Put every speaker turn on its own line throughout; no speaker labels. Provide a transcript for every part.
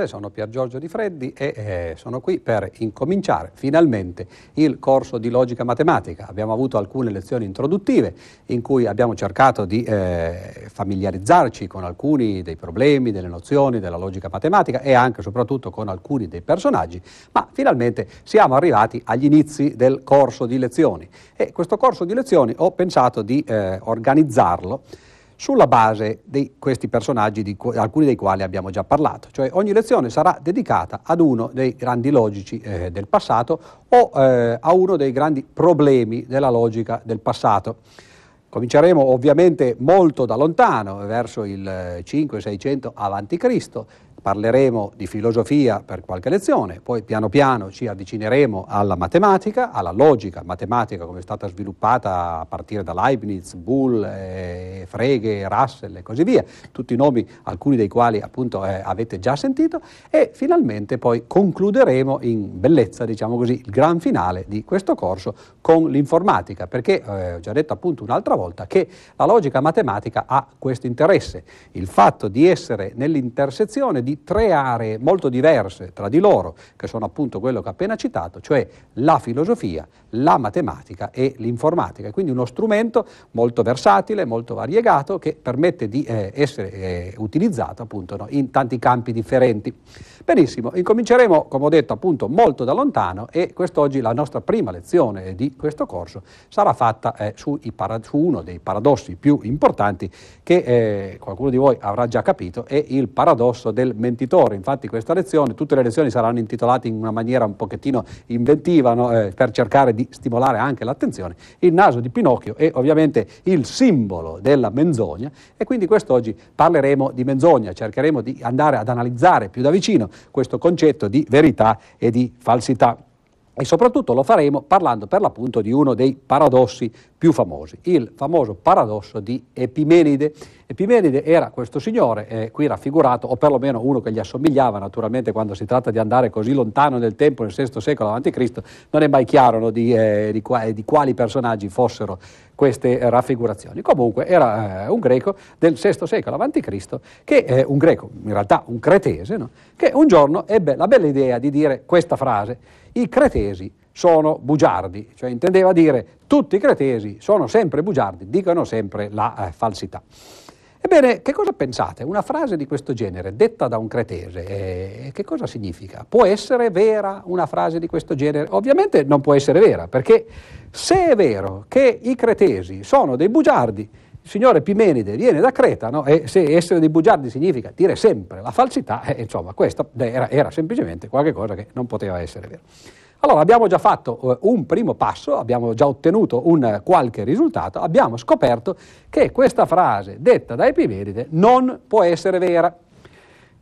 tarde, sono Pier Giorgio Di Freddi e eh, sono qui per incominciare finalmente il corso di logica matematica. Abbiamo avuto alcune lezioni introduttive in cui abbiamo cercato di eh, familiarizzarci con alcuni dei problemi, delle nozioni della logica matematica e anche e soprattutto con alcuni dei personaggi, ma finalmente siamo arrivati agli inizi del corso di lezioni e questo corso di lezioni ho pensato di eh, organizzarlo sulla base di questi personaggi, di cu- alcuni dei quali abbiamo già parlato. Cioè ogni lezione sarà dedicata ad uno dei grandi logici eh, del passato o eh, a uno dei grandi problemi della logica del passato. Cominceremo ovviamente molto da lontano, verso il 5-600 a.C., Parleremo di filosofia per qualche lezione, poi piano piano ci avvicineremo alla matematica, alla logica matematica come è stata sviluppata a partire da Leibniz, Bull, eh, Frege, Russell e così via, tutti i nomi, alcuni dei quali appunto eh, avete già sentito, e finalmente poi concluderemo in bellezza, diciamo così, il gran finale di questo corso con l'informatica, perché eh, ho già detto appunto un'altra volta che la logica matematica ha questo interesse, il fatto di essere nell'intersezione di di tre aree molto diverse tra di loro, che sono appunto quello che ho appena citato, cioè la filosofia, la matematica e l'informatica. Quindi uno strumento molto versatile, molto variegato, che permette di eh, essere eh, utilizzato appunto no, in tanti campi differenti. Benissimo, incominceremo, come ho detto, appunto molto da lontano e quest'oggi la nostra prima lezione di questo corso sarà fatta eh, su, para- su, uno dei paradossi più importanti che eh, qualcuno di voi avrà già capito, è il paradosso del mentitore. Infatti questa lezione, tutte le lezioni saranno intitolate in una maniera un pochettino inventiva no? eh, per cercare di stimolare anche l'attenzione. Il naso di Pinocchio è ovviamente il simbolo della menzogna e quindi quest'oggi parleremo di menzogna, cercheremo di andare ad analizzare più da vicino questo concetto di verità e di falsità. E soprattutto lo faremo parlando per l'appunto di uno dei paradossi più famosi, il famoso paradosso di Epimenide. Epimenide era questo signore, eh, qui raffigurato, o perlomeno uno che gli assomigliava, naturalmente quando si tratta di andare così lontano nel tempo, nel VI secolo a.C., non è mai chiaro no, di, eh, di, qua, di, quali personaggi fossero queste eh, raffigurazioni. Comunque era eh, un greco del VI secolo a.C., che è un greco, in realtà un cretese, no, che un giorno ebbe la bella idea di dire questa frase, i cretesi sono bugiardi, cioè intendeva dire tutti i cretesi sono sempre bugiardi, dicono sempre la eh, falsità. Ebbene, che cosa pensate? Una frase di questo genere, detta da un cretese, eh, che cosa significa? Può essere vera una frase di questo genere? Ovviamente non può essere vera, perché se è vero che i cretesi sono dei bugiardi, il signore Pimenide viene da Creta, no? e se essere dei bugiardi significa dire sempre la falsità, eh, insomma, questo era, era semplicemente qualcosa che non poteva essere vero. Allora abbiamo già fatto uh, un primo passo, abbiamo già ottenuto un qualche risultato, abbiamo scoperto che questa frase detta da Epimeride non può essere vera.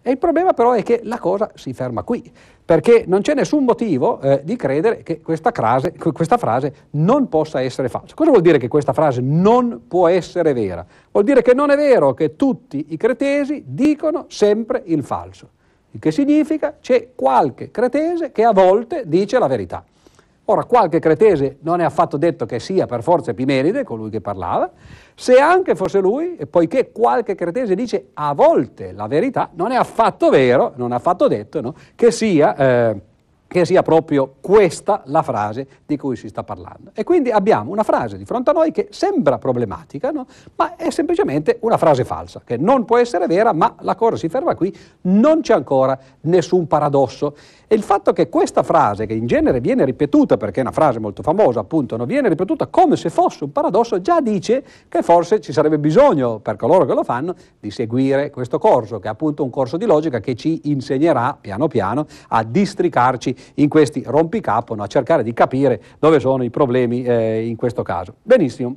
E il problema però è che la cosa si ferma qui, perché non c'è nessun motivo eh, di credere che questa frase, questa frase non possa essere falsa. Cosa vuol dire che questa frase non può essere vera? Vuol dire che non è vero che tutti i cretesi dicono sempre il falso. Il che significa c'è qualche cretese che a volte dice la verità. Ora, qualche cretese non è affatto detto che sia per forza Epimeride, colui che parlava, se anche fosse lui, e poiché qualche cretese dice a volte la verità, non è affatto vero, non è affatto detto no, che sia... Eh, che sia proprio questa la frase di cui si sta parlando. E quindi abbiamo una frase di fronte a noi che sembra problematica, no? ma è semplicemente una frase falsa, che non può essere vera, ma la cosa si ferma qui, non c'è ancora nessun paradosso. E il fatto che questa frase, che in genere viene ripetuta, perché è una frase molto famosa, appunto, non viene ripetuta come se fosse un paradosso, già dice che forse ci sarebbe bisogno, per coloro che lo fanno, di seguire questo corso, che è appunto un corso di logica che ci insegnerà piano piano a districarci in questi rompicapo, no? a cercare di capire dove sono i problemi eh, in questo caso. Benissimo.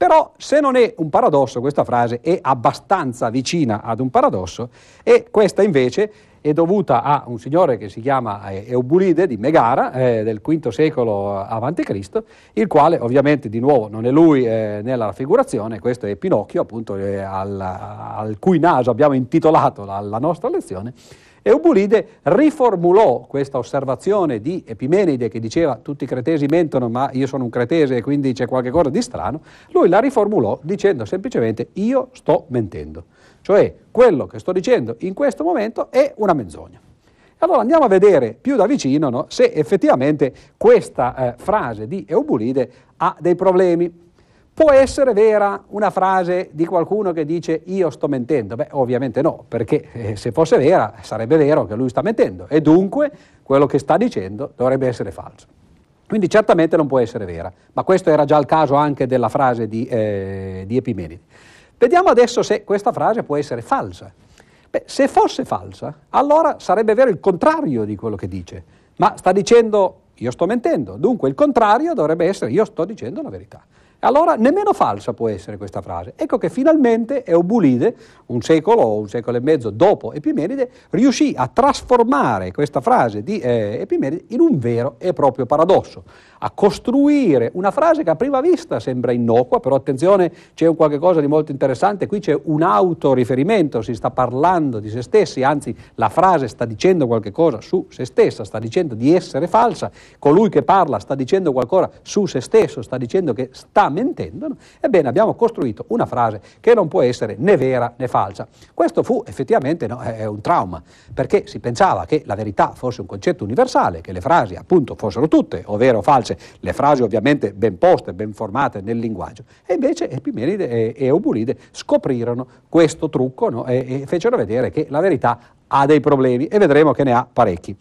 Però se non è un paradosso, questa frase è abbastanza vicina ad un paradosso e questa invece è dovuta a un signore che si chiama eh, Eubulide di Megara eh, del V secolo a.C., il quale ovviamente di nuovo non è lui eh, nella raffigurazione, questo è Pinocchio, appunto eh, al, al, cui naso abbiamo intitolato la, la nostra lezione, Eubulide riformulò questa osservazione di Epimenide che diceva tutti i cretesi mentono ma io sono un cretese e quindi c'è qualcosa di strano, lui la riformulò dicendo semplicemente io sto mentendo, cioè quello che sto dicendo in questo momento è una menzogna. Allora andiamo a vedere più da vicino no, se effettivamente questa eh, frase di Eubulide ha dei problemi. Può essere vera una frase di qualcuno che dice io sto mentendo? Beh, ovviamente no, perché eh, se fosse vera sarebbe vero che lui sta mentendo e dunque quello che sta dicendo dovrebbe essere falso. Quindi certamente non può essere vera, ma questo era già il caso anche della frase di, eh, di Epimenide. Vediamo adesso se questa frase può essere falsa. Beh, se fosse falsa, allora sarebbe vero il contrario di quello che dice, ma sta dicendo io sto mentendo, dunque il contrario dovrebbe essere io sto dicendo la verità. Allora nemmeno falsa può essere questa frase. Ecco che finalmente Eubulide, un secolo o un secolo e mezzo dopo Epimenide, riuscì a trasformare questa frase di eh, Epimenide in un vero e proprio paradosso. A costruire una frase che a prima vista sembra innocua, però attenzione, c'è un qualche cosa di molto interessante, qui c'è un autoriferimento, si sta parlando di se stessi, anzi la frase sta dicendo qualche cosa su se stessa, sta dicendo di essere falsa, colui che parla sta dicendo qualcosa su se stesso, sta dicendo che sta mentendo, no? ebbene abbiamo costruito una frase che non può essere né vera né falsa. Questo fu effettivamente no, un trauma, perché si pensava che la verità fosse un concetto universale, che le frasi appunto fossero tutte o vere o false, le frasi ovviamente ben poste, ben formate nel linguaggio. E invece Epimenide e, e Eubulide scoprirono questo trucco no? e, e fecero vedere che la verità ha dei problemi e vedremo che ne ha parecchi.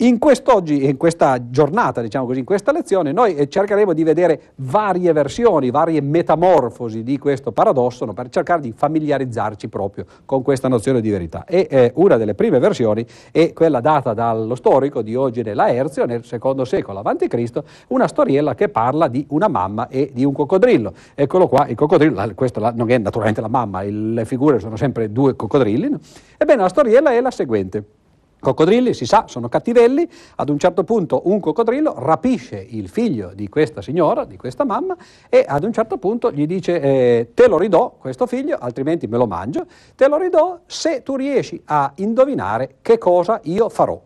In quest'oggi, in questa giornata, diciamo così, in questa lezione, noi eh, cercheremo di vedere varie versioni, varie metamorfosi di questo paradosso no, per cercare di familiarizzarci proprio con questa nozione di verità. E eh, una delle prime versioni è quella data dallo storico Diogene Laerzio nel secondo secolo a.C., una storiella che parla di una mamma e di un coccodrillo. Eccolo qua, il coccodrillo, questa non è naturalmente la mamma, le figure sono sempre due coccodrilli. No? Ebbene, la storiella è la seguente. Coccodrilli, si sa, sono cattivelli, ad un certo punto un coccodrillo rapisce il figlio di questa signora, di questa mamma, e ad un certo punto gli dice eh, te lo ridò questo figlio, altrimenti me lo mangio, te lo ridò se tu riesci a indovinare che cosa io farò.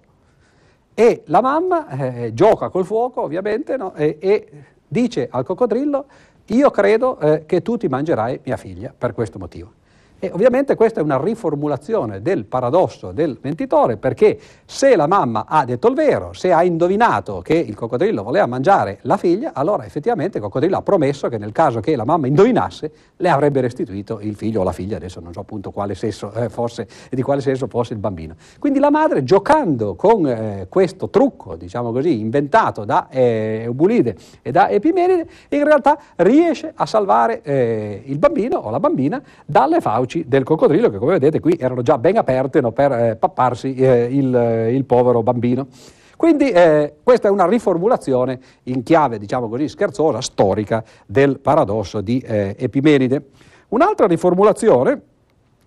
E la mamma eh, gioca col fuoco, ovviamente, no? e, e, dice al coccodrillo, io credo eh, che tu ti mangerai mia figlia per questo motivo. E ovviamente questa è una riformulazione del paradosso del mentitore, perché se la mamma ha detto il vero, se ha indovinato che il coccodrillo voleva mangiare la figlia, allora effettivamente il coccodrillo ha promesso che nel caso che la mamma indovinasse, le avrebbe restituito il figlio o la figlia, adesso non so appunto quale sesso eh, fosse e di quale sesso fosse il bambino. Quindi la madre, giocando con eh, questo trucco, diciamo così, inventato da eh, Eubulide e da Epimenide, in realtà riesce a salvare eh, il bambino o la bambina dalle fauci fauci del coccodrillo che come vedete qui erano già ben aperte no, per eh, papparsi eh, il, eh, il, povero bambino. Quindi eh, questa è una riformulazione in chiave, diciamo così, scherzosa, storica del paradosso di eh, Epimenide. Un'altra riformulazione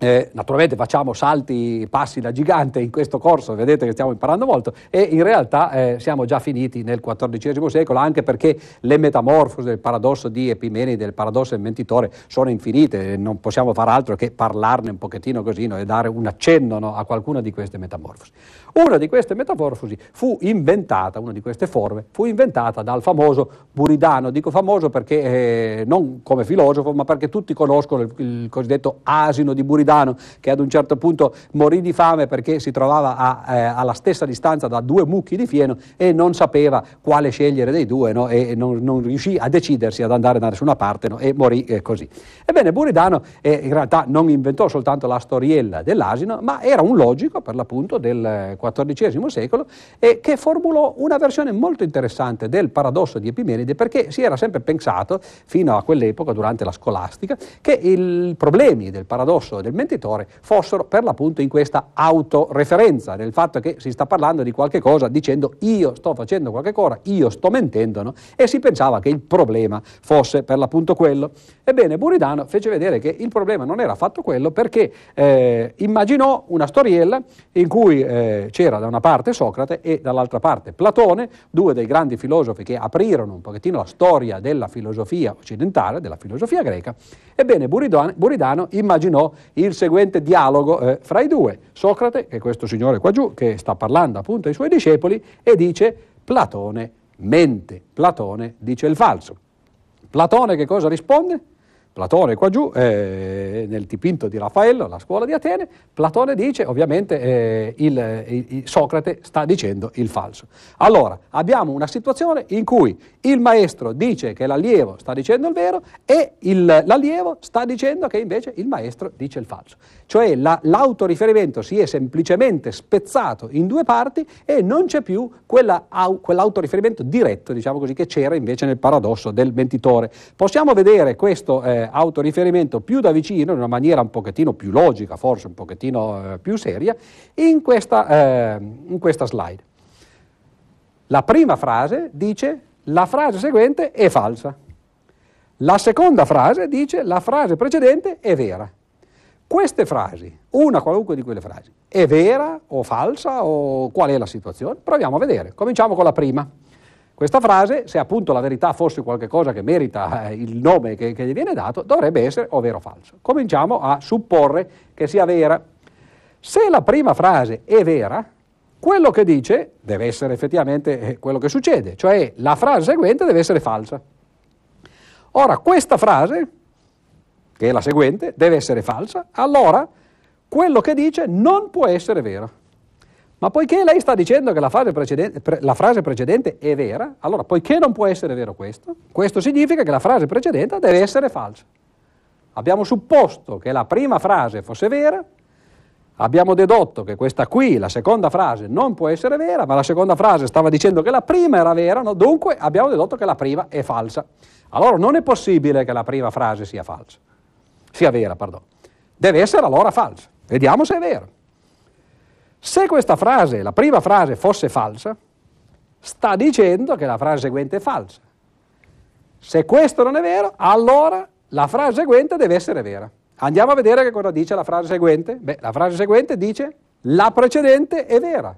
eh, naturalmente facciamo salti, passi da gigante in questo corso, vedete che stiamo imparando molto e in realtà eh, siamo già finiti nel XIV secolo anche perché le metamorfosi del paradosso di Epimenide, del paradosso del mentitore sono infinite, non possiamo fare altro che parlarne un pochettino così no, e dare un accenno no, a qualcuna di queste metamorfosi. Una di queste metamorfosi fu inventata, una di queste forme, fu inventata dal famoso Buridano, dico famoso perché eh, non come filosofo ma perché tutti conoscono il, il cosiddetto asino di Buridano, che ad un certo punto morì di fame perché si trovava a, eh, alla stessa distanza da due mucchi di fieno e non sapeva quale scegliere dei due no? e non, non, riuscì a decidersi ad andare da nessuna parte no? e morì eh, così. Ebbene, Buridano eh, in realtà non inventò soltanto la storiella dell'asino, ma era un logico per l'appunto del XIV secolo e che formulò una versione molto interessante del paradosso di Epimenide perché si era sempre pensato, fino a quell'epoca, durante la scolastica, che i problemi del paradosso del mentitore fossero per l'appunto in questa autoreferenza, nel fatto che si sta parlando di qualche cosa dicendo io sto facendo qualche cosa, io sto mentendo, no? e si pensava che il problema fosse per l'appunto quello. Ebbene, Buridano fece vedere che il problema non era affatto quello perché eh, immaginò una storiella in cui eh, c'era da una parte Socrate e dall'altra parte Platone, due dei grandi filosofi che aprirono un pochettino la storia della filosofia occidentale, della filosofia greca. Ebbene, Buridano, Buridano immaginò il seguente dialogo eh, fra i due, Socrate, che è questo signore qua giù, che sta parlando appunto ai suoi discepoli, e dice Platone mente, Platone dice il falso. Platone che cosa risponde? Platone qua giù, eh, nel dipinto di Raffaello, la scuola di Atene, Platone dice ovviamente eh, il, il, Socrate sta dicendo il falso. Allora abbiamo una situazione in cui il maestro dice che l'allievo sta dicendo il vero e il, l'allievo sta dicendo che invece il maestro dice il falso. Cioè la, l'autoriferimento si è semplicemente spezzato in due parti e non c'è più quella, au, quell'autoriferimento diretto, diciamo così, che c'era invece nel paradosso del mentitore. Possiamo vedere questo eh, autoriferimento più da vicino, in una maniera un pochettino più logica, forse un pochettino eh, più seria, in questa, eh, in questa slide. La prima frase dice la frase seguente è falsa. La seconda frase dice la frase precedente è vera. Queste frasi, una qualunque di quelle frasi, è vera o falsa o qual è la situazione? Proviamo a vedere. Cominciamo con la prima. Questa frase, se appunto la verità fosse qualcosa che merita eh, il nome che, che, gli viene dato, dovrebbe essere o vero o falso. Cominciamo a supporre che sia vera. Se la prima frase è vera, quello che dice deve essere effettivamente eh, quello che succede, cioè la frase seguente deve essere falsa. Ora, questa frase, che è la seguente, deve essere falsa, allora quello che dice non può essere vero. Ma poiché lei sta dicendo che la frase, la frase, precedente è vera, allora poiché non può essere vero questo, questo significa che la frase precedente deve essere falsa. Abbiamo supposto che la prima frase fosse vera, abbiamo dedotto che questa qui, la seconda frase, non può essere vera, ma la seconda frase stava dicendo che la prima era vera, no? dunque abbiamo dedotto che la prima è falsa. Allora non è possibile che la prima frase sia falsa, sia vera, pardon. Deve essere allora falsa. Vediamo se è vero. Se questa frase, la prima frase, fosse falsa, sta dicendo che la frase seguente è falsa. Se questo non è vero, allora la frase seguente deve essere vera. Andiamo a vedere che cosa dice la frase seguente. Beh, la frase seguente dice la precedente è vera.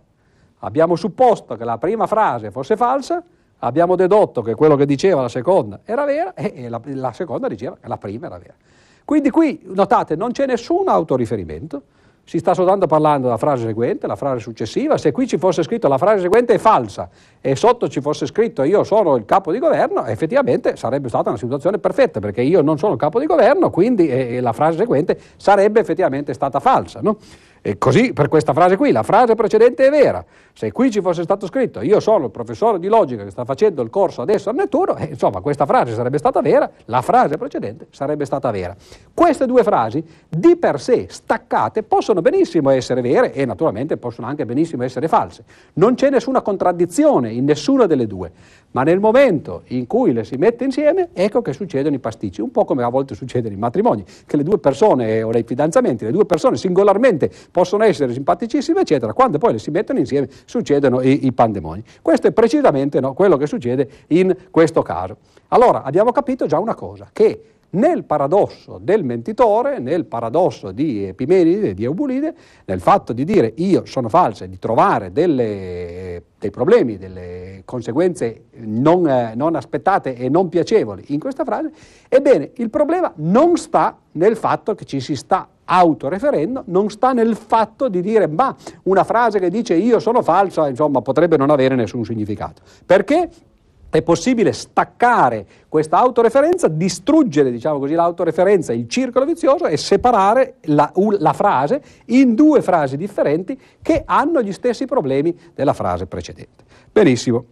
Abbiamo supposto che la prima frase fosse falsa, abbiamo dedotto che quello che diceva la seconda era vera e la, la seconda diceva che la prima era vera. Quindi qui, notate, non c'è nessun autoriferimento, si sta soltanto parlando della frase seguente, la frase successiva, se qui ci fosse scritto la frase seguente è falsa e sotto ci fosse scritto io sono il capo di governo, effettivamente sarebbe stata una situazione perfetta perché io non sono il capo di governo, quindi eh, la frase seguente sarebbe effettivamente stata falsa. No? E così per questa frase qui, la frase precedente è vera. Se qui ci fosse stato scritto io sono il professore di logica che sta facendo il corso adesso a Nettuno, eh, insomma questa frase sarebbe stata vera, la frase precedente sarebbe stata vera. Queste due frasi di per sé staccate possono benissimo essere vere e naturalmente possono anche benissimo essere false. Non c'è nessuna contraddizione in nessuna delle due, ma nel momento in cui le si mette insieme ecco che succedono i pasticci, un po' come a volte succede nei matrimoni, che le due persone o nei fidanzamenti, le due persone singolarmente possono essere simpaticissime, eccetera. Quando poi le si mettono insieme succedono i, i pandemoni. Questo è precisamente no, quello che succede in questo caso. Allora abbiamo capito già una cosa, che nel paradosso del mentitore, nel paradosso di Epimenide, di Eubulide, nel fatto di dire io sono falsa e di trovare delle, dei problemi, delle conseguenze non, non, aspettate e non piacevoli in questa frase, ebbene il problema non sta nel fatto che ci si sta autoreferendo, non sta nel fatto di dire ma una frase che dice io sono falsa, insomma, potrebbe non avere nessun significato. Perché? è possibile staccare questa autoreferenza, distruggere diciamo così, l'autoreferenza, il circolo vizioso e separare la, la, frase in due frasi differenti che hanno gli stessi problemi della frase precedente. Benissimo.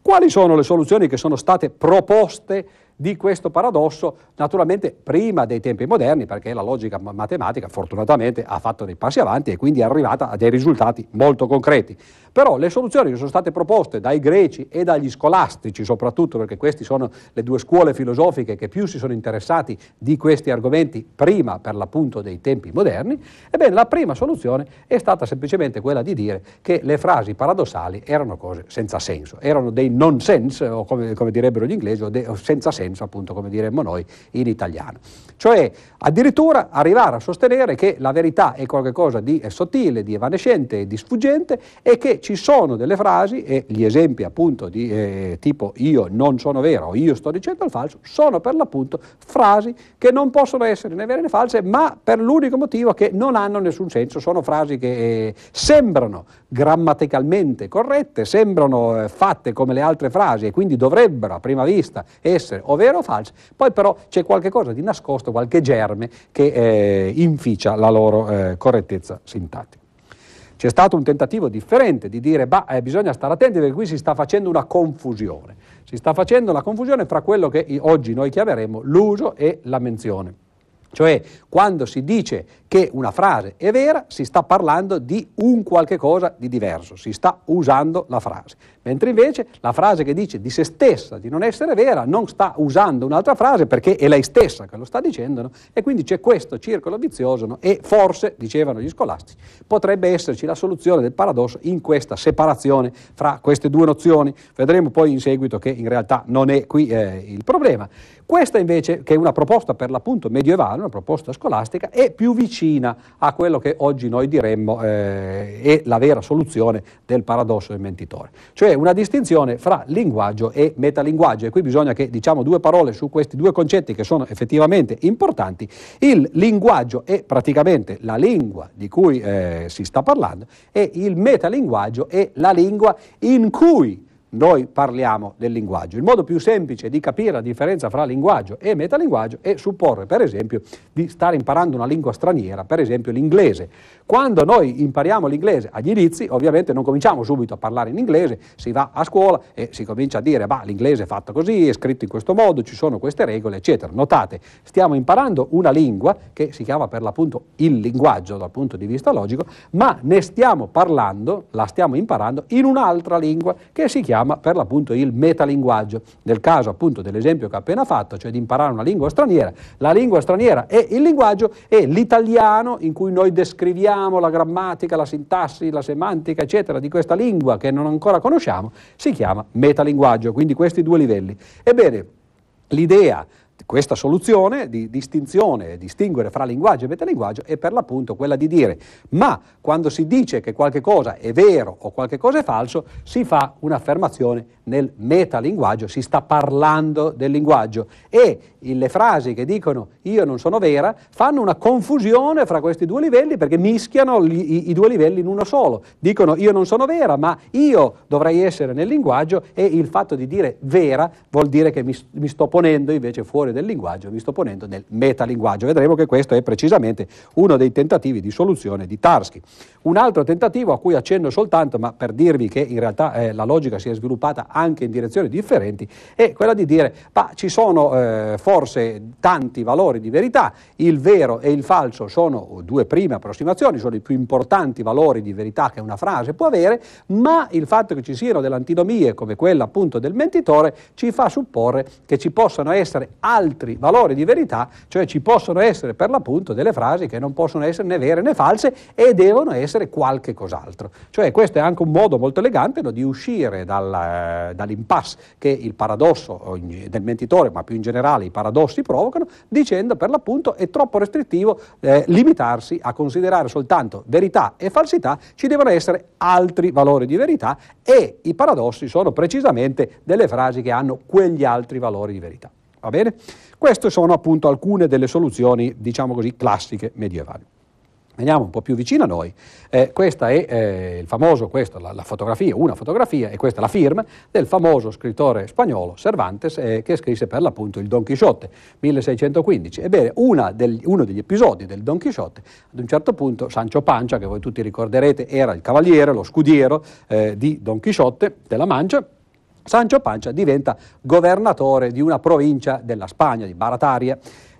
Quali sono le soluzioni che sono state proposte di questo paradosso, naturalmente prima dei tempi moderni, perché la logica matematica fortunatamente ha fatto dei passi avanti e quindi è arrivata a dei risultati molto concreti. Però le soluzioni che sono state proposte dai greci e dagli scolastici, soprattutto perché queste sono le due scuole filosofiche che più si sono interessati di questi argomenti prima per l'appunto dei tempi moderni, ebbene la prima soluzione è stata semplicemente quella di dire che le frasi paradossali erano cose senza senso, erano dei nonsense, o come, come direbbero gli inglesi, o, de, o senza senso appunto, come diremmo noi in italiano. Cioè, addirittura arrivare a sostenere che la verità è qualcosa di sottile, di evanescente di sfuggente e che ci sono delle frasi, e gli esempi appunto di eh, tipo io non sono vero o io sto dicendo il falso, sono per l'appunto frasi che non possono essere né vere né false, ma per l'unico motivo che non hanno nessun senso, sono frasi che eh, sembrano grammaticalmente corrette, sembrano eh, fatte come le altre frasi e quindi dovrebbero a prima vista essere o vere o false, poi però c'è qualcosa di nascosto, qualche germe che eh, inficia la loro eh, correttezza sintattica. C'è stato un tentativo differente di dire, bah, eh, bisogna stare attenti perché qui si sta facendo una confusione, si sta facendo una confusione fra quello che oggi noi chiameremo l'uso e la menzione. Cioè, quando si dice che una frase è vera, si sta parlando di un qualche cosa di diverso, si sta usando la frase. Mentre invece la frase che dice di se stessa di non essere vera non sta usando un'altra frase perché è lei stessa che lo sta dicendo no? e quindi c'è questo circolo vizioso no? e forse, dicevano gli scolastici, potrebbe esserci la soluzione del paradosso in questa separazione fra queste due nozioni. Vedremo poi in seguito che in realtà non è qui eh, il problema. Questa invece, che è una proposta per l'appunto medievale, una proposta scolastica, è più vicina a quello che oggi noi diremmo eh, è la vera soluzione del paradosso del mentitore. Cioè una distinzione fra linguaggio e metalinguaggio. E qui bisogna che diciamo due parole su questi due concetti che sono effettivamente importanti. Il linguaggio è praticamente la lingua di cui eh, si sta parlando e il metalinguaggio è la lingua in cui noi parliamo del linguaggio. Il modo più semplice di capire la differenza fra linguaggio e metalinguaggio è supporre, per esempio, di stare imparando una lingua straniera, per esempio l'inglese. Quando noi impariamo l'inglese agli inizi, ovviamente non cominciamo subito a parlare in inglese, si va a scuola e si comincia a dire, bah, l'inglese è fatto così, è scritto in questo modo, ci sono queste regole, eccetera. Notate, stiamo imparando una lingua che si chiama per l'appunto il linguaggio dal punto di vista logico, ma ne stiamo parlando, la stiamo imparando in un'altra lingua che si chiama per l'appunto il metalinguaggio. Nel caso appunto dell'esempio che ho appena fatto, cioè di imparare una lingua straniera, la lingua straniera è il linguaggio e l'italiano in cui noi descriviamo la grammatica, la sintassi, la semantica, eccetera, di questa lingua che non ancora conosciamo, si chiama metalinguaggio, quindi questi due livelli. Ebbene, l'idea questa soluzione di distinzione, distinguere fra linguaggio e metalinguaggio è per l'appunto quella di dire ma quando si dice che qualche cosa è vero o qualche cosa è falso si fa un'affermazione nel metalinguaggio, si sta parlando del linguaggio e le frasi che dicono io non sono vera fanno una confusione fra questi due livelli perché mischiano i, i, due livelli in uno solo. Dicono io non sono vera ma io dovrei essere nel linguaggio e il fatto di dire vera vuol dire che mi, mi sto ponendo invece fuori del linguaggio, mi sto ponendo nel metalinguaggio. Vedremo che questo è precisamente uno dei tentativi di soluzione di Tarski. Un altro tentativo a cui accenno soltanto, ma per dirvi che in realtà eh, la logica si è sviluppata anche in direzioni differenti, è quella di dire, ma ci sono eh, forse tanti valori di verità, il vero e il falso sono due prime approssimazioni, sono i più importanti valori di verità che una frase può avere, ma il fatto che ci siano delle antinomie come quella appunto del mentitore ci fa supporre che ci possano essere altri valori di verità, cioè ci possono essere per l'appunto delle frasi che non possono essere né vere né false e devono essere qualche cos'altro. Cioè questo è anche un modo molto elegante no, di uscire dal, dall'impasse che il paradosso del mentitore, ma più in generale i paradossi provocano, dicendo per l'appunto è troppo restrittivo eh, limitarsi a considerare soltanto verità e falsità, ci devono essere altri valori di verità e i paradossi sono precisamente delle frasi che hanno quegli altri valori di verità. Va bene? Queste sono appunto alcune delle soluzioni, diciamo così, classiche medievali. Veniamo un po' più vicino a noi. Eh, questa è eh, il famoso, questa, la, la, fotografia, una fotografia, e questa è la firma del famoso scrittore spagnolo Cervantes eh, che scrisse per l'appunto il Don Chisciotte, 1615. Ebbene, degli, uno degli episodi del Don Chisciotte, ad un certo punto Sancho Pancia, che voi tutti ricorderete, era il cavaliere, lo scudiero eh, di Don Chisciotte della Mancia, Sancho Pancia diventa governatore di una provincia della Spagna, di Barataria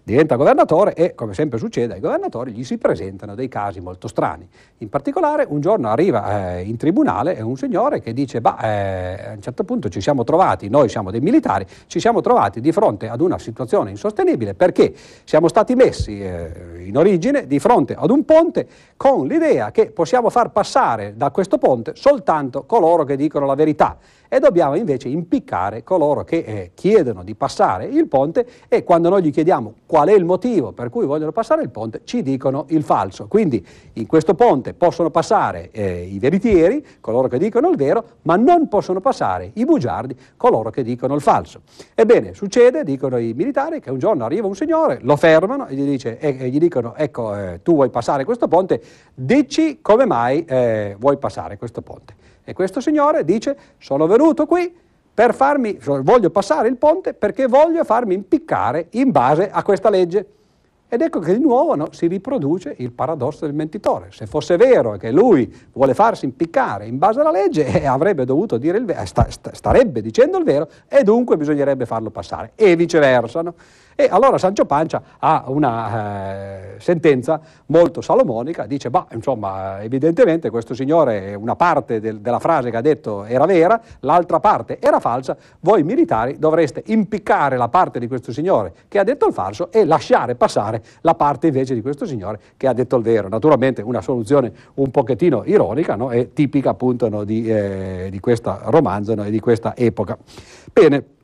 diventa governatore e, come sempre succede ai governatori, gli si presentano dei casi molto strani. In particolare, un giorno arriva eh, in tribunale un signore che dice, bah, eh, a un certo punto ci siamo trovati, noi siamo dei militari, ci siamo trovati di fronte ad una situazione insostenibile perché siamo stati messi eh, in origine di fronte ad un ponte con l'idea che possiamo far passare da questo ponte soltanto coloro che dicono la verità e dobbiamo invece impiccare coloro che eh, chiedono di passare il ponte e quando noi gli chiediamo qual è il motivo per cui vogliono passare il ponte ci dicono il falso. Quindi in questo ponte possono passare eh, i veritieri, coloro che dicono il vero, ma non possono passare i bugiardi, coloro che dicono il falso. Ebbene, succede, dicono i militari, che un giorno arriva un signore, lo fermano e gli, dice, e, e gli dicono ecco eh, tu vuoi passare questo ponte, dici come mai eh, vuoi passare questo ponte. E questo signore dice, sono venuto qui per farmi, voglio passare il ponte perché voglio farmi impiccare in base a questa legge. Ed ecco che di nuovo no, si riproduce il paradosso del mentitore. Se fosse vero che lui vuole farsi impiccare in base alla legge, eh, avrebbe dovuto dire il vero, sta, sta, starebbe dicendo il vero e dunque bisognerebbe farlo passare. E viceversa. No? E allora Sancio Pancia ha una eh, sentenza molto salomonica, dice, bah, insomma, evidentemente questo signore, una parte del, della frase che ha detto era vera, l'altra parte era falsa, voi militari dovreste impiccare la parte di questo signore che ha detto il falso e lasciare passare la parte invece di questo signore che ha detto il vero. Naturalmente una soluzione un pochettino ironica no? e tipica appunto no, di, eh, di questo romanzo e di questa epoca. Bene.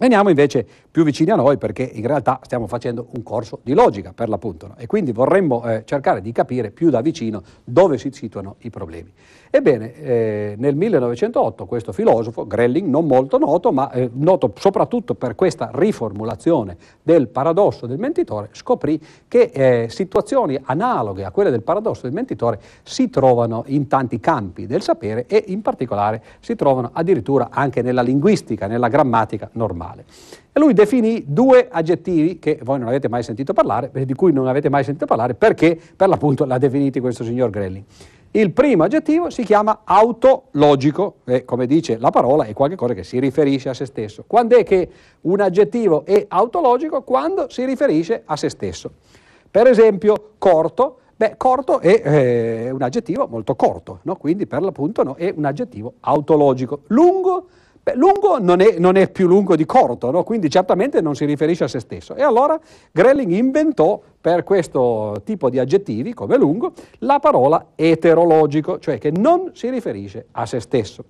Veniamo invece più vicini a noi perché in realtà stiamo facendo un corso di logica per l'appunto no? e quindi vorremmo eh, cercare di capire più da vicino dove si situano i problemi. Ebbene, eh, nel 1908 questo filosofo, Grelling, non molto noto, ma eh, noto soprattutto per questa riformulazione del paradosso del mentitore, scoprì che eh, situazioni analoghe a quelle del paradosso del mentitore si trovano in tanti campi del sapere e in particolare si trovano addirittura anche nella linguistica, nella grammatica normale. E lui definì due aggettivi che voi non avete mai sentito parlare, di cui non avete mai sentito parlare perché per l'appunto l'ha definiti questo signor Grelling. Il primo aggettivo si chiama autologico e come dice la parola è qualcosa che si riferisce a se stesso. Quando è che un aggettivo è autologico? Quando si riferisce a se stesso. Per esempio, corto, beh, corto è eh, un aggettivo molto corto, no? quindi per l'appunto no, è un aggettivo autologico. Lungo Beh, lungo non è, non è, più lungo di corto, no? quindi certamente non si riferisce a se stesso. E allora Grelling inventò per questo tipo di aggettivi, come lungo, la parola eterologico, cioè che non si riferisce a se stesso.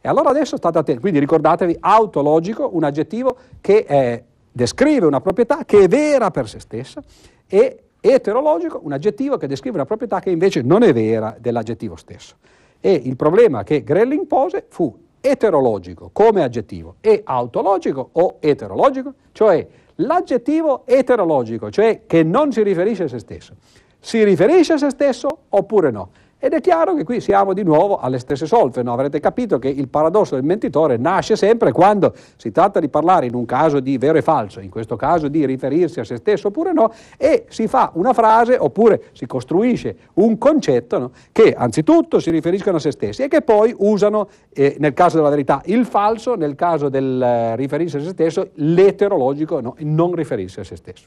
E allora adesso state attenti, quindi ricordatevi autologico, un aggettivo che è, descrive una proprietà che è vera per se stessa, e eterologico, un aggettivo che descrive una proprietà che invece non è vera dell'aggettivo stesso. E il problema che Grelling pose fu eterologico come aggettivo e autologico o eterologico, cioè l'aggettivo eterologico, cioè che non si riferisce a se stesso, si riferisce a se stesso oppure no? Ed è chiaro che qui siamo di nuovo alle stesse solfe, no? avrete capito che il paradosso del mentitore nasce sempre quando si tratta di parlare in un caso di vero e falso, in questo caso di riferirsi a se stesso oppure no, e si fa una frase oppure si costruisce un concetto no? che anzitutto si riferiscono a se stessi e che poi usano, eh, nel caso della verità, il falso, nel caso del eh, riferirsi a se stesso, l'eterologico, no? non riferirsi a se stesso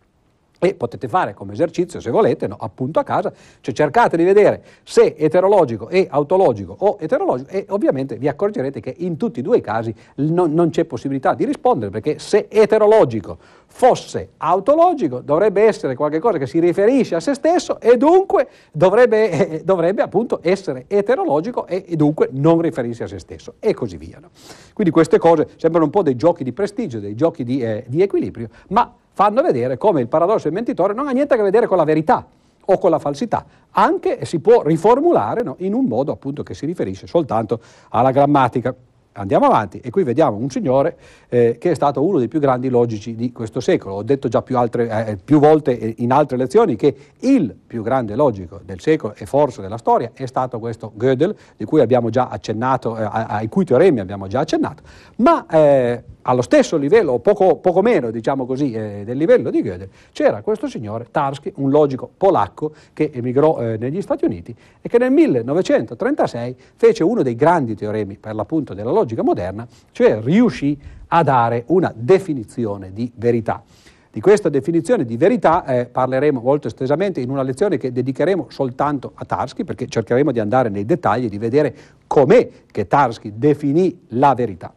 e potete fare come esercizio se volete, no, appunto a casa, cioè cercate di vedere se eterologico è autologico o eterologico e ovviamente vi accorgerete che in tutti e due i casi non, non c'è possibilità di rispondere perché se eterologico fosse autologico dovrebbe essere qualcosa che si riferisce a se stesso e dunque dovrebbe, eh, dovrebbe appunto essere eterologico e, e, dunque non riferirsi a se stesso e così via. No? Quindi queste cose sembrano un po' dei giochi di prestigio, dei giochi di, eh, di equilibrio, ma fanno vedere come il paradosso del mentitore non ha niente a che vedere con la verità o con la falsità, anche si può riformulare no, in un modo appunto che si riferisce soltanto alla grammatica. Andiamo avanti e qui vediamo un signore eh, che è stato uno dei più grandi logici di questo secolo. Ho detto già più, altre, eh, più, volte in altre lezioni che il più grande logico del secolo e forse della storia è stato questo Gödel, cui accennato, eh, ai cui teoremi abbiamo già accennato, ma eh, allo stesso livello, o poco, poco meno diciamo così, eh, del livello di Gödel, c'era questo signore Tarski, un logico polacco che emigrò eh, negli Stati Uniti e che nel 1936 fece uno dei grandi teoremi per l'appunto della logica moderna, cioè riuscì a dare una definizione di verità. Di questa definizione di verità eh, parleremo molto estesamente in una lezione che dedicheremo soltanto a Tarski, perché cercheremo di andare nei dettagli, di vedere com'è che Tarski definì la verità.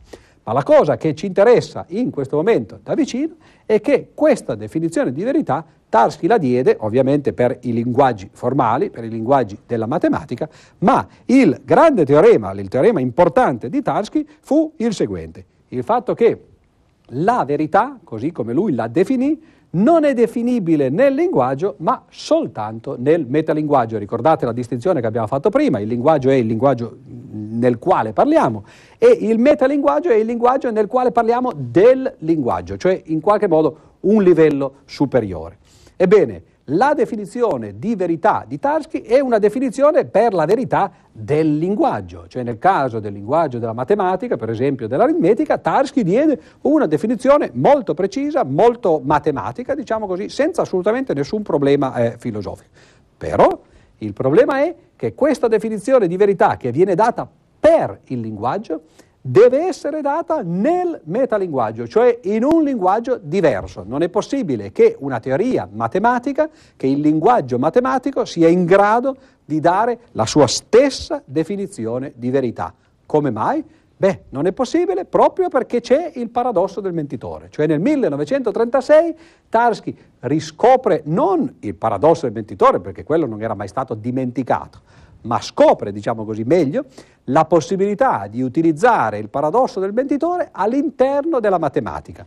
Ma la cosa che ci interessa in questo momento da vicino è che questa definizione di verità Tarski la diede ovviamente per i linguaggi formali, per i linguaggi della matematica, ma il grande teorema, il teorema importante di Tarski fu il seguente, il fatto che la verità, così come lui la definì, non è definibile nel linguaggio, ma soltanto nel metalinguaggio. Ricordate la distinzione che abbiamo fatto prima, il linguaggio è il linguaggio nel quale parliamo e il metalinguaggio è il linguaggio nel quale parliamo del linguaggio, cioè in qualche modo un livello superiore. Ebbene, la definizione di verità di Tarski è una definizione per la verità del linguaggio, cioè nel caso del linguaggio della matematica, per esempio dell'aritmetica, Tarski diede una definizione molto precisa, molto matematica, diciamo così, senza assolutamente nessun problema eh, filosofico. Però il problema è che questa definizione di verità che viene data per il linguaggio deve essere data nel metalinguaggio, cioè in un linguaggio diverso. Non è possibile che una teoria matematica, che il linguaggio matematico sia in grado di dare la sua stessa definizione di verità. Come mai? Beh, non è possibile proprio perché c'è il paradosso del mentitore. Cioè nel 1936 Tarski riscopre non il paradosso del mentitore, perché quello non era mai stato dimenticato, ma scopre, diciamo così, meglio la possibilità di utilizzare il paradosso del mentitore all'interno della matematica.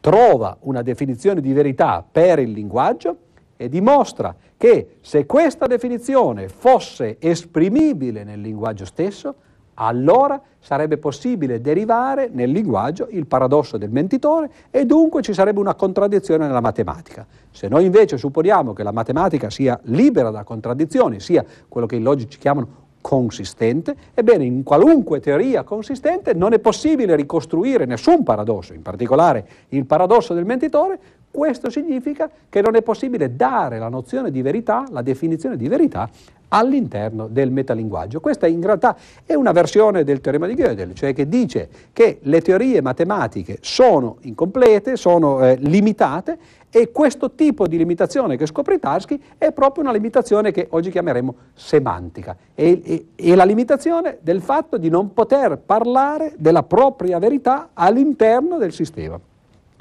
Trova una definizione di verità per il linguaggio e dimostra che se questa definizione fosse esprimibile nel linguaggio stesso, allora sarebbe possibile derivare nel linguaggio il paradosso del mentitore e dunque ci sarebbe una contraddizione nella matematica. Se noi invece supponiamo che la matematica sia libera da contraddizioni, sia quello che i logici chiamano consistente, ebbene in qualunque teoria consistente non è possibile ricostruire nessun paradosso, in particolare il paradosso del mentitore, questo significa che non è possibile dare la nozione di verità, la definizione di verità all'interno del metalinguaggio. Questa in realtà è una versione del teorema di Gödel, cioè che dice che le teorie matematiche sono incomplete, sono eh, limitate e questo tipo di limitazione che scopre Tarski è proprio una limitazione che oggi chiameremo semantica. È, la limitazione del fatto di non poter parlare della propria verità all'interno del sistema.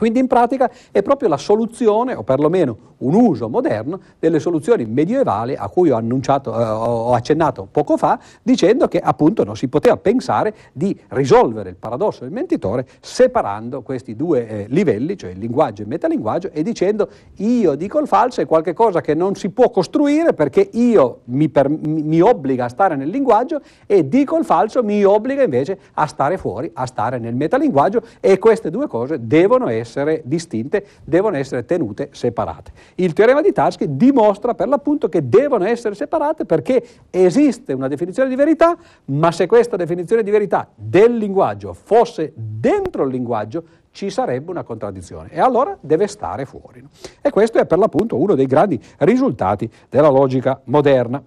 Quindi in pratica è proprio la soluzione, o perlomeno un uso moderno, delle soluzioni medievali a cui ho, eh, ho accennato poco fa, dicendo che appunto non si poteva pensare di risolvere il paradosso del mentitore separando questi due eh, livelli, cioè il linguaggio e il metalinguaggio, e dicendo io dico il falso è qualcosa che non si può costruire perché io mi, per, mi, mi obbliga a stare nel linguaggio e dico il falso mi obbliga invece a stare fuori, a stare nel metalinguaggio e queste due cose devono essere distinte, devono essere tenute separate. Il teorema di Tarski dimostra per l'appunto che devono essere separate perché esiste una definizione di verità, ma se questa definizione di verità del linguaggio fosse dentro il linguaggio, ci sarebbe una contraddizione e allora deve stare fuori. E questo è per l'appunto uno dei grandi risultati della logica moderna.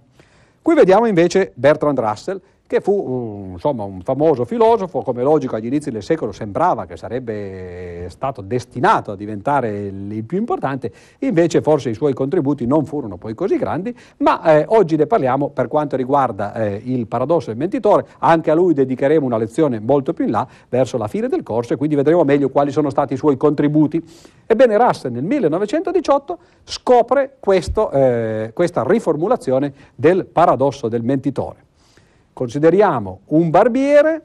Qui vediamo invece Bertrand Russell che fu un, insomma, un famoso filosofo, come logico agli inizi del secolo sembrava che sarebbe stato destinato a diventare il più importante, invece forse i suoi contributi non furono poi così grandi, ma eh, oggi ne parliamo per quanto riguarda eh, il paradosso del mentitore, anche a lui dedicheremo una lezione molto più in là, verso la fine del corso, e quindi vedremo meglio quali sono stati i suoi contributi. Ebbene, Russell nel 1918 scopre questo, eh, questa riformulazione del paradosso del mentitore. Consideriamo un barbiere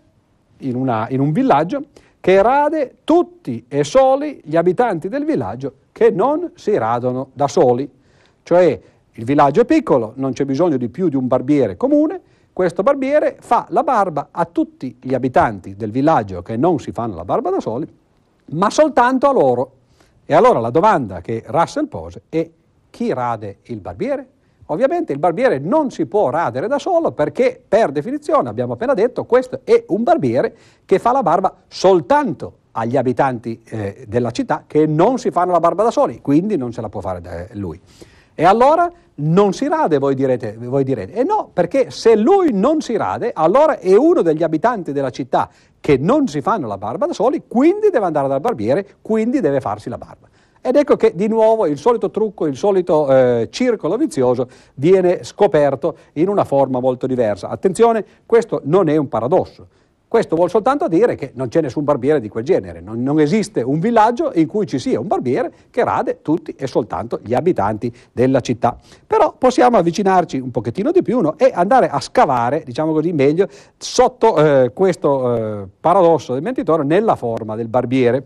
in, una, in un villaggio che rade tutti e soli gli abitanti del villaggio che non si radono da soli. Cioè il villaggio è piccolo, non c'è bisogno di più di un barbiere comune, questo barbiere fa la barba a tutti gli abitanti del villaggio che non si fanno la barba da soli, ma soltanto a loro. E allora la domanda che Russell pose è chi rade il barbiere? Ovviamente il barbiere non si può radere da solo perché per definizione, abbiamo appena detto, questo è un barbiere che fa la barba soltanto agli abitanti eh, della città che non si fanno la barba da soli, quindi non se la può fare lui. E allora non si rade, voi direte, voi direte. E no, perché se lui non si rade, allora è uno degli abitanti della città che non si fanno la barba da soli, quindi deve andare dal barbiere, quindi deve farsi la barba. Ed ecco che di nuovo il solito trucco, il solito eh, circolo vizioso viene scoperto in una forma molto diversa. Attenzione, questo non è un paradosso. Questo vuol soltanto dire che non c'è nessun barbiere di quel genere, non, non, esiste un villaggio in cui ci sia un barbiere che rade tutti e soltanto gli abitanti della città. Però possiamo avvicinarci un pochettino di più no? e andare a scavare, diciamo così, meglio sotto eh, questo eh, paradosso del mentitore nella forma del barbiere.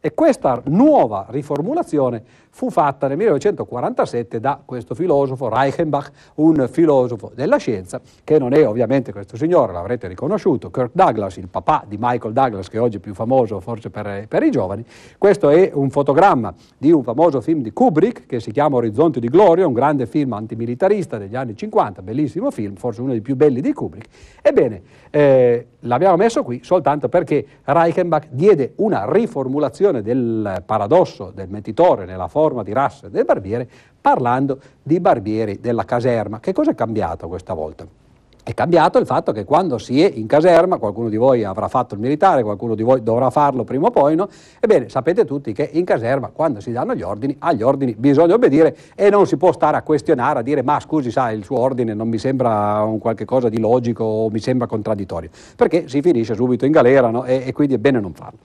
E questa nuova riformulazione fu fatta nel 1947 da questo filosofo Reichenbach, un filosofo della scienza, che non è ovviamente questo signore, l'avrete riconosciuto, Kirk Douglas, il papà di Michael Douglas, che oggi è più famoso forse per, per i giovani. Questo è un fotogramma di un famoso film di Kubrick che si chiama Orizzonti di Gloria, un grande film antimilitarista degli anni 50, bellissimo film, forse uno dei più belli di Kubrick. Ebbene, eh, l'abbiamo messo qui soltanto perché Reichenbach diede una riformulazione del paradosso del mentitore nella forma di Russell del barbiere parlando di barbieri della caserma. Che cosa è cambiato questa volta? È cambiato il fatto che quando si è in caserma, qualcuno di voi avrà fatto il militare, qualcuno di voi dovrà farlo prima o poi, no? Ebbene, sapete tutti che in caserma, quando si danno gli ordini, agli ordini bisogna obbedire e non si può stare a questionare, a dire ma scusi, sa, il suo ordine non mi sembra un qualche cosa di logico o mi sembra contraddittorio, perché si finisce subito in galera no? e, e quindi è bene non farlo.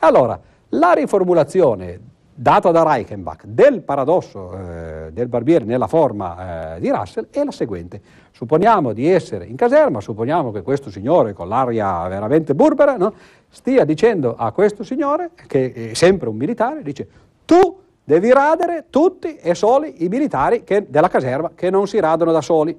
Allora, la riformulazione data da Reichenbach del paradosso eh, del barbiere nella forma eh, di Russell è la seguente. Supponiamo di essere in caserma, supponiamo che questo signore con l'aria veramente burbera no, stia dicendo a questo signore, che è sempre un militare, dice tu devi radere tutti e soli i militari che, della caserma che non si radono da soli.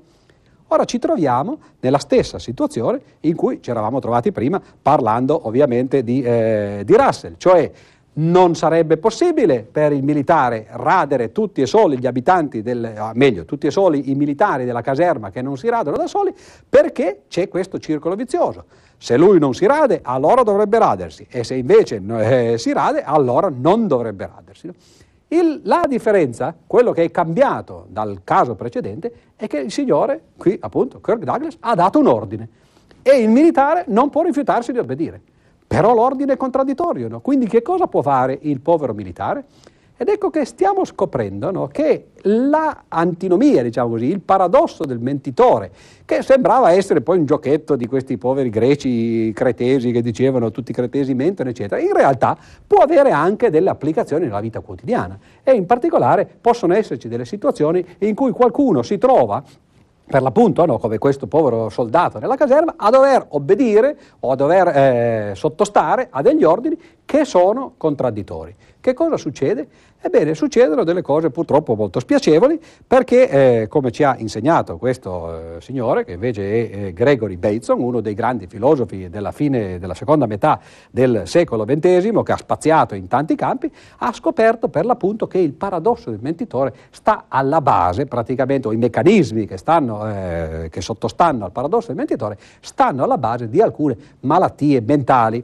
Ora ci troviamo nella stessa situazione in cui ci eravamo trovati prima parlando ovviamente di, eh, di Russell, cioè non sarebbe possibile per il militare radere tutti e soli gli abitanti, del, ah, meglio, tutti e soli i militari della caserma che non si radono da soli, perché c'è questo circolo vizioso. Se lui non si rade, allora dovrebbe radersi, e se invece eh, si rade, allora non dovrebbe radersi. Il, la differenza, quello che è cambiato dal caso precedente, è che il signore, qui appunto Kirk Douglas, ha dato un ordine e il militare non può rifiutarsi di obbedire. Però l'ordine è contraddittorio, no? quindi che cosa può fare il povero militare? Ed ecco che stiamo scoprendo no, che l'antinomia, diciamo così, il paradosso del mentitore, che sembrava essere poi un giochetto di questi poveri greci cretesi che dicevano tutti i cretesi mentono, eccetera, in realtà può avere anche delle applicazioni nella vita quotidiana e in particolare possono esserci delle situazioni in cui qualcuno si trova per l'appunto, no, come questo povero soldato nella caserma, a dover obbedire o a dover eh, sottostare a degli ordini che sono contraddittori. Che cosa succede? Ebbene, succedono delle cose purtroppo molto spiacevoli perché, eh, come ci ha insegnato questo eh, signore, che invece è eh, Gregory Bateson, uno dei grandi filosofi della fine della seconda metà del secolo XX, che ha spaziato in tanti campi, ha scoperto per l'appunto che il paradosso del mentitore sta alla base, praticamente, o i meccanismi che, stanno, eh, che sottostanno al paradosso del mentitore, stanno alla base di alcune malattie mentali.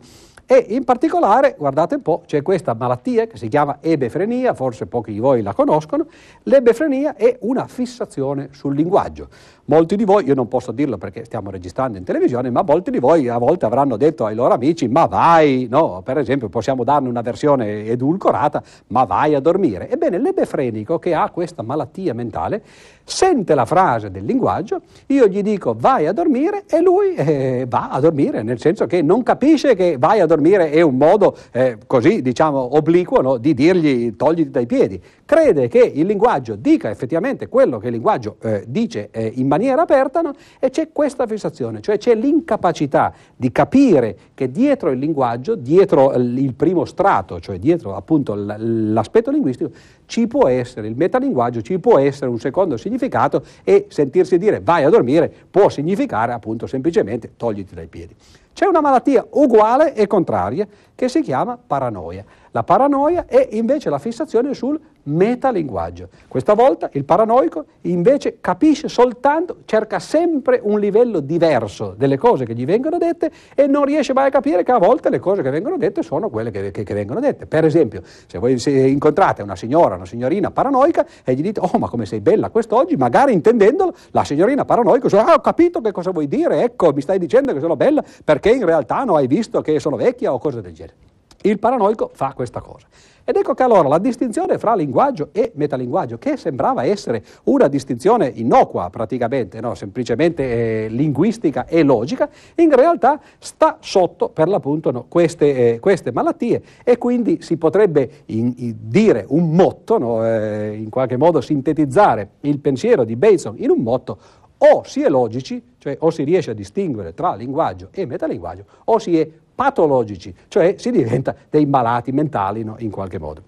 E in particolare, guardate un po', c'è questa malattia che si chiama ebefrenia, forse pochi di voi la conoscono. L'ebefrenia è una fissazione sul linguaggio. Molti di voi, io non posso dirlo perché stiamo registrando in televisione, ma molti di voi a volte avranno detto ai loro amici, ma vai, no, per esempio possiamo darne una versione edulcorata, ma vai a dormire. Ebbene, l'ebefrenico che ha questa malattia mentale sente la frase del linguaggio, io gli dico vai a dormire e lui eh, va a dormire, nel senso che non capisce che vai a dormire è un modo eh, così diciamo obliquo no, di dirgli togliti dai piedi. Crede che il linguaggio dica effettivamente quello che il linguaggio eh, dice eh, in maniera aperta no? e c'è questa fissazione, cioè c'è l'incapacità di capire che dietro il linguaggio, dietro il primo strato, cioè dietro appunto l'aspetto linguistico, ci può essere il metalinguaggio, ci può essere un secondo significato e sentirsi dire vai a dormire può significare appunto semplicemente togliti dai piedi. C'è una malattia uguale e contraria che si chiama paranoia. La paranoia è invece la fissazione sul metalinguaggio. Questa volta il paranoico invece capisce soltanto, cerca sempre un livello diverso delle cose che gli vengono dette e non riesce mai a capire che a volte le cose che vengono dette sono quelle che, che, che vengono dette. Per esempio, se voi incontrate una signora, una signorina paranoica e gli dite, oh ma come sei bella quest'oggi, magari intendendolo, la signorina paranoica dice, ah ho capito che cosa vuoi dire, ecco mi stai dicendo che sono bella perché in realtà non hai visto che sono vecchia o cose del genere. Il paranoico fa questa cosa. Ed ecco che allora la distinzione fra linguaggio e metalinguaggio, che sembrava essere una distinzione innocua praticamente, no? semplicemente eh, linguistica e logica, in realtà sta sotto per l'appunto no, queste, eh, queste, malattie e quindi si potrebbe in, in dire un motto, no? eh, in qualche modo sintetizzare il pensiero di Bateson in un motto o si è logici, cioè o si riesce a distinguere tra linguaggio e metalinguaggio, o si è patologici, cioè si diventa dei malati mentali no, in qualche modo.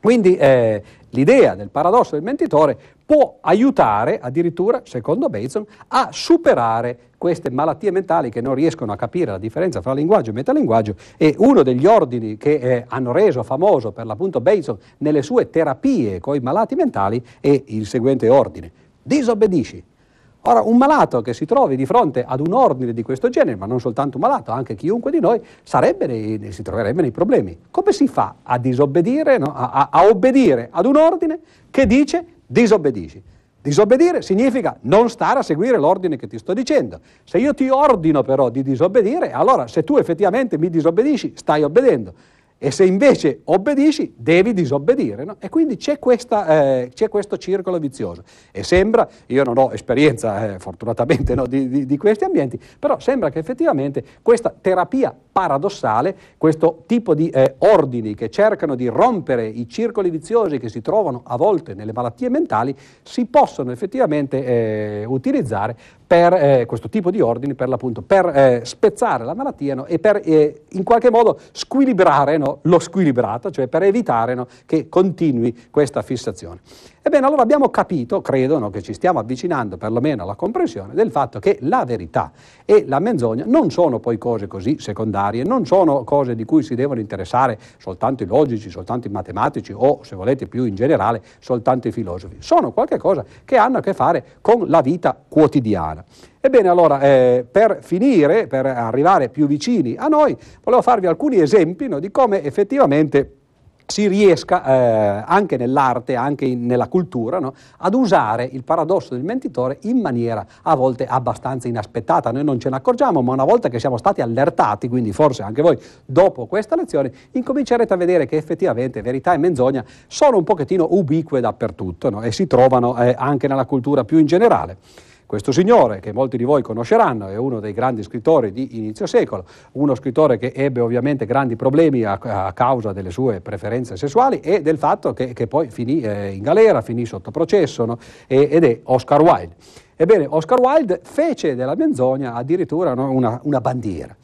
Quindi eh, l'idea del paradosso del mentitore può aiutare addirittura, secondo Bateson, a superare queste malattie mentali che non riescono a capire la differenza tra linguaggio e metalinguaggio e uno degli ordini che eh, hanno reso famoso per l'appunto Bateson nelle sue terapie con i malati mentali è il seguente ordine. Disobbedisci, Ora, un malato che si trovi di fronte ad un ordine di questo genere, ma non soltanto un malato, anche chiunque di noi, nei, si troverebbe nei problemi. Come si fa a disobbedire, no? a, a, obbedire ad un ordine che dice disobbedisci? Disobbedire significa non stare a seguire l'ordine che ti sto dicendo. Se io ti ordino però di disobbedire, allora se tu effettivamente mi disobbedisci, stai obbedendo e se invece obbedisci devi disobbedire. No? E quindi c'è, questa, eh, c'è, questo circolo vizioso. E sembra, io non ho esperienza eh, fortunatamente no, di, di, di, questi ambienti, però sembra che effettivamente questa terapia paradossale, questo tipo di eh, ordini che cercano di rompere i circoli viziosi che si trovano a volte nelle malattie mentali, si possono effettivamente eh, utilizzare per eh, questo tipo di ordini per, per eh, spezzare la malattia no, e per eh, in qualche modo squilibrare no, lo squilibrato, cioè per evitare no, che continui questa fissazione. Ebbene, allora abbiamo capito, credo, no, che ci stiamo avvicinando perlomeno alla comprensione del fatto che la verità e la menzogna non sono poi cose così secondarie, non sono cose di cui si devono interessare soltanto i logici, soltanto i matematici o, se volete più in generale, soltanto i filosofi. Sono qualcosa che hanno a che fare con la vita quotidiana. Ebbene, allora, eh, per finire, per arrivare più vicini a noi, volevo farvi alcuni esempi no, di come effettivamente si riesca eh, anche nell'arte, anche in, nella cultura, no, ad usare il paradosso del mentitore in maniera a volte abbastanza inaspettata. Noi non ce ne accorgiamo, ma una volta che siamo stati allertati, quindi forse anche voi dopo questa lezione, incomincerete a vedere che effettivamente verità e menzogna sono un pochettino ubique dappertutto no, e si trovano eh, anche nella cultura più in generale. Questo signore, che molti di voi conosceranno, è uno dei grandi scrittori di inizio secolo, uno scrittore che ebbe ovviamente grandi problemi a, a causa delle sue preferenze sessuali e del fatto che, che poi finì eh, in galera, finì sotto processo no? e, ed è Oscar Wilde. Ebbene, Oscar Wilde fece della menzogna addirittura no, una, una bandiera.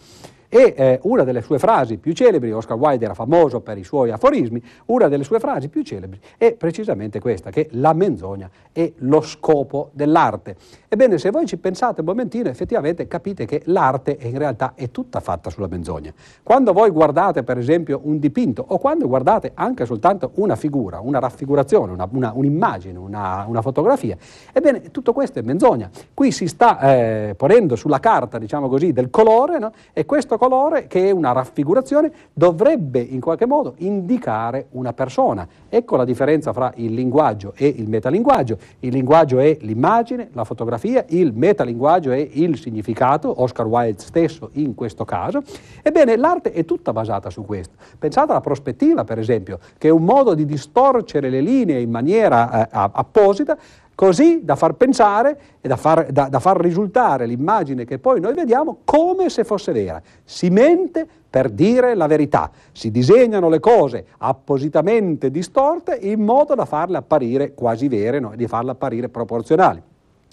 E eh, una delle sue frasi più celebri, Oscar Wilde era famoso per i suoi aforismi, una delle sue frasi più celebri è precisamente questa, che la menzogna è lo scopo dell'arte. Ebbene, se voi ci pensate un momentino, effettivamente capite che l'arte in realtà è tutta fatta sulla menzogna. Quando voi guardate, per esempio, un dipinto o quando guardate anche soltanto una figura, una raffigurazione, una, una, un'immagine, una, una, fotografia, ebbene, tutto questo è menzogna. Qui si sta eh, ponendo sulla carta, diciamo così, del colore no? e questo colore, che è una raffigurazione, dovrebbe in qualche modo indicare una persona. Ecco la differenza fra il linguaggio e il metalinguaggio. Il linguaggio è l'immagine, la fotografia, il metalinguaggio è il significato, Oscar Wilde stesso in questo caso. Ebbene, l'arte è tutta basata su questo. Pensate alla prospettiva, per esempio, che è un modo di distorcere le linee in maniera eh, apposita così da far pensare e da far, da, da far, risultare l'immagine che poi noi vediamo come se fosse vera. Si mente per dire la verità, si disegnano le cose appositamente distorte in modo da farle apparire quasi vere no? di farle apparire proporzionali.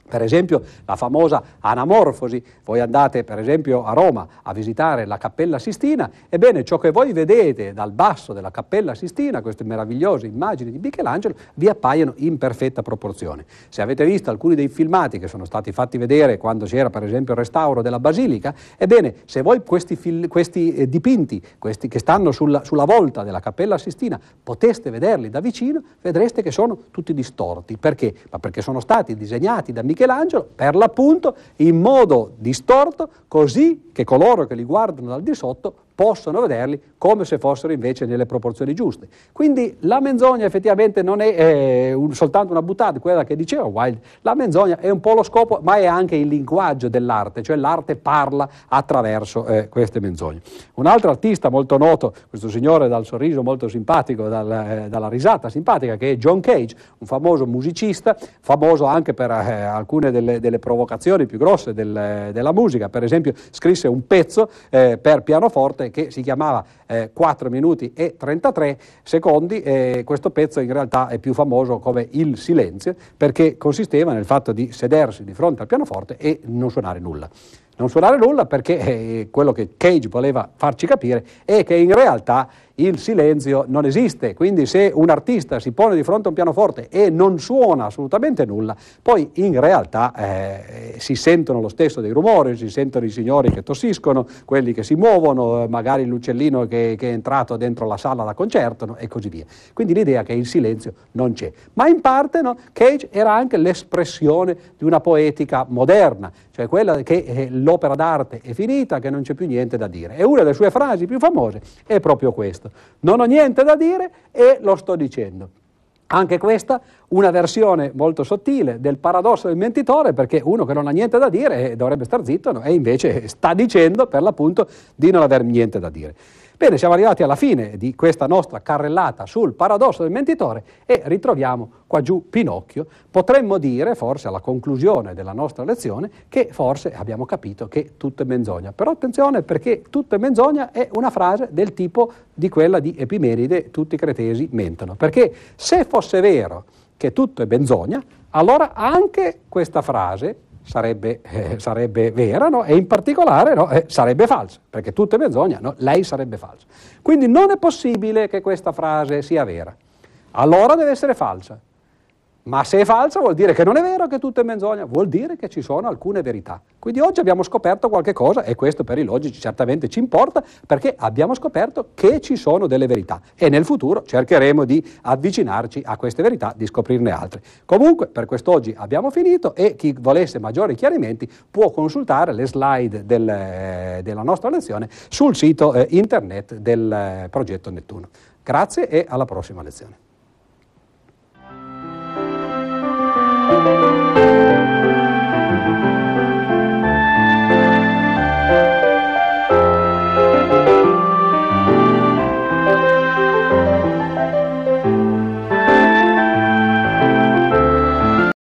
Per esempio la famosa anamorfosi, voi andate per esempio a Roma a visitare la Cappella Sistina, ebbene ciò che voi vedete dal basso della Cappella Sistina, queste meravigliose immagini di Michelangelo, vi appaiono in perfetta proporzione. Se avete visto alcuni dei filmati che sono stati fatti vedere quando c'era per esempio il restauro della Basilica, ebbene se voi questi, fil- questi eh, dipinti, questi che stanno sulla, sulla volta della Cappella Sistina, poteste vederli da vicino, vedreste che sono tutti distorti. Perché? Ma perché sono stati disegnati da Michelangelo Michelangelo, per l'appunto, in modo distorto, così che coloro che li guardano dal di sotto possono vederli come se fossero invece nelle proporzioni giuste. Quindi la menzogna effettivamente non è eh, un, soltanto una buttata, quella che diceva Wilde, la menzogna è un po' lo scopo, ma è anche il linguaggio dell'arte, cioè l'arte parla attraverso eh, queste menzogne. Un altro artista molto noto, questo signore dal sorriso molto simpatico, dal, eh, dalla risata simpatica, che è John Cage, un famoso musicista, famoso anche per eh, alcune delle, delle, provocazioni più grosse del, della musica, per esempio scrisse un pezzo eh, per pianoforte canzone che si chiamava eh, 4 minuti e 33 secondi e questo pezzo in realtà è più famoso come Il silenzio perché consisteva nel fatto di sedersi di fronte al pianoforte e non suonare nulla. Non suonare nulla perché eh, quello che Cage voleva farci capire è che in realtà il silenzio non esiste, quindi se un artista si pone di fronte a un pianoforte e non suona assolutamente nulla, poi in realtà eh, si sentono lo stesso dei rumori, si sentono i signori che tossiscono, quelli che si muovono, magari l'uccellino che, che è entrato dentro la sala da concerto no? e così via. Quindi l'idea che il silenzio non c'è. Ma in parte no, Cage era anche l'espressione di una poetica moderna, cioè quella che eh, l'opera d'arte è finita, che non c'è più niente da dire. E una delle sue frasi più famose è proprio questa. Non ho niente da dire e lo sto dicendo. Anche questa una versione molto sottile del paradosso del mentitore, perché uno che non ha niente da dire eh, dovrebbe star zitto no? e invece sta dicendo per l'appunto di non aver niente da dire. Bene, siamo arrivati alla fine di questa nostra carrellata sul paradosso del mentitore e ritroviamo qua giù Pinocchio. Potremmo dire, forse alla conclusione della nostra lezione, che forse abbiamo capito che tutto è menzogna. Però attenzione perché tutto è menzogna è una frase del tipo di quella di Epimeride, tutti i cretesi mentono. Perché se fosse vero che tutto è menzogna, allora anche questa frase sarebbe, eh, sarebbe vera no? e in particolare no? eh, sarebbe falsa, perché tutto è menzogna, no? lei sarebbe falsa. Quindi non è possibile che questa frase sia vera, allora deve essere falsa. Ma se è falsa vuol dire che non è vero che tutto è menzogna, vuol dire che ci sono alcune verità. Quindi oggi abbiamo scoperto qualche cosa e questo per i logici certamente ci importa perché abbiamo scoperto che ci sono delle verità e nel futuro cercheremo di avvicinarci a queste verità, di scoprirne altre. Comunque per quest'oggi abbiamo finito e chi volesse maggiori chiarimenti può consultare le slide del, eh, della nostra lezione sul sito eh, internet del eh, progetto Nettuno. Grazie e alla prossima lezione.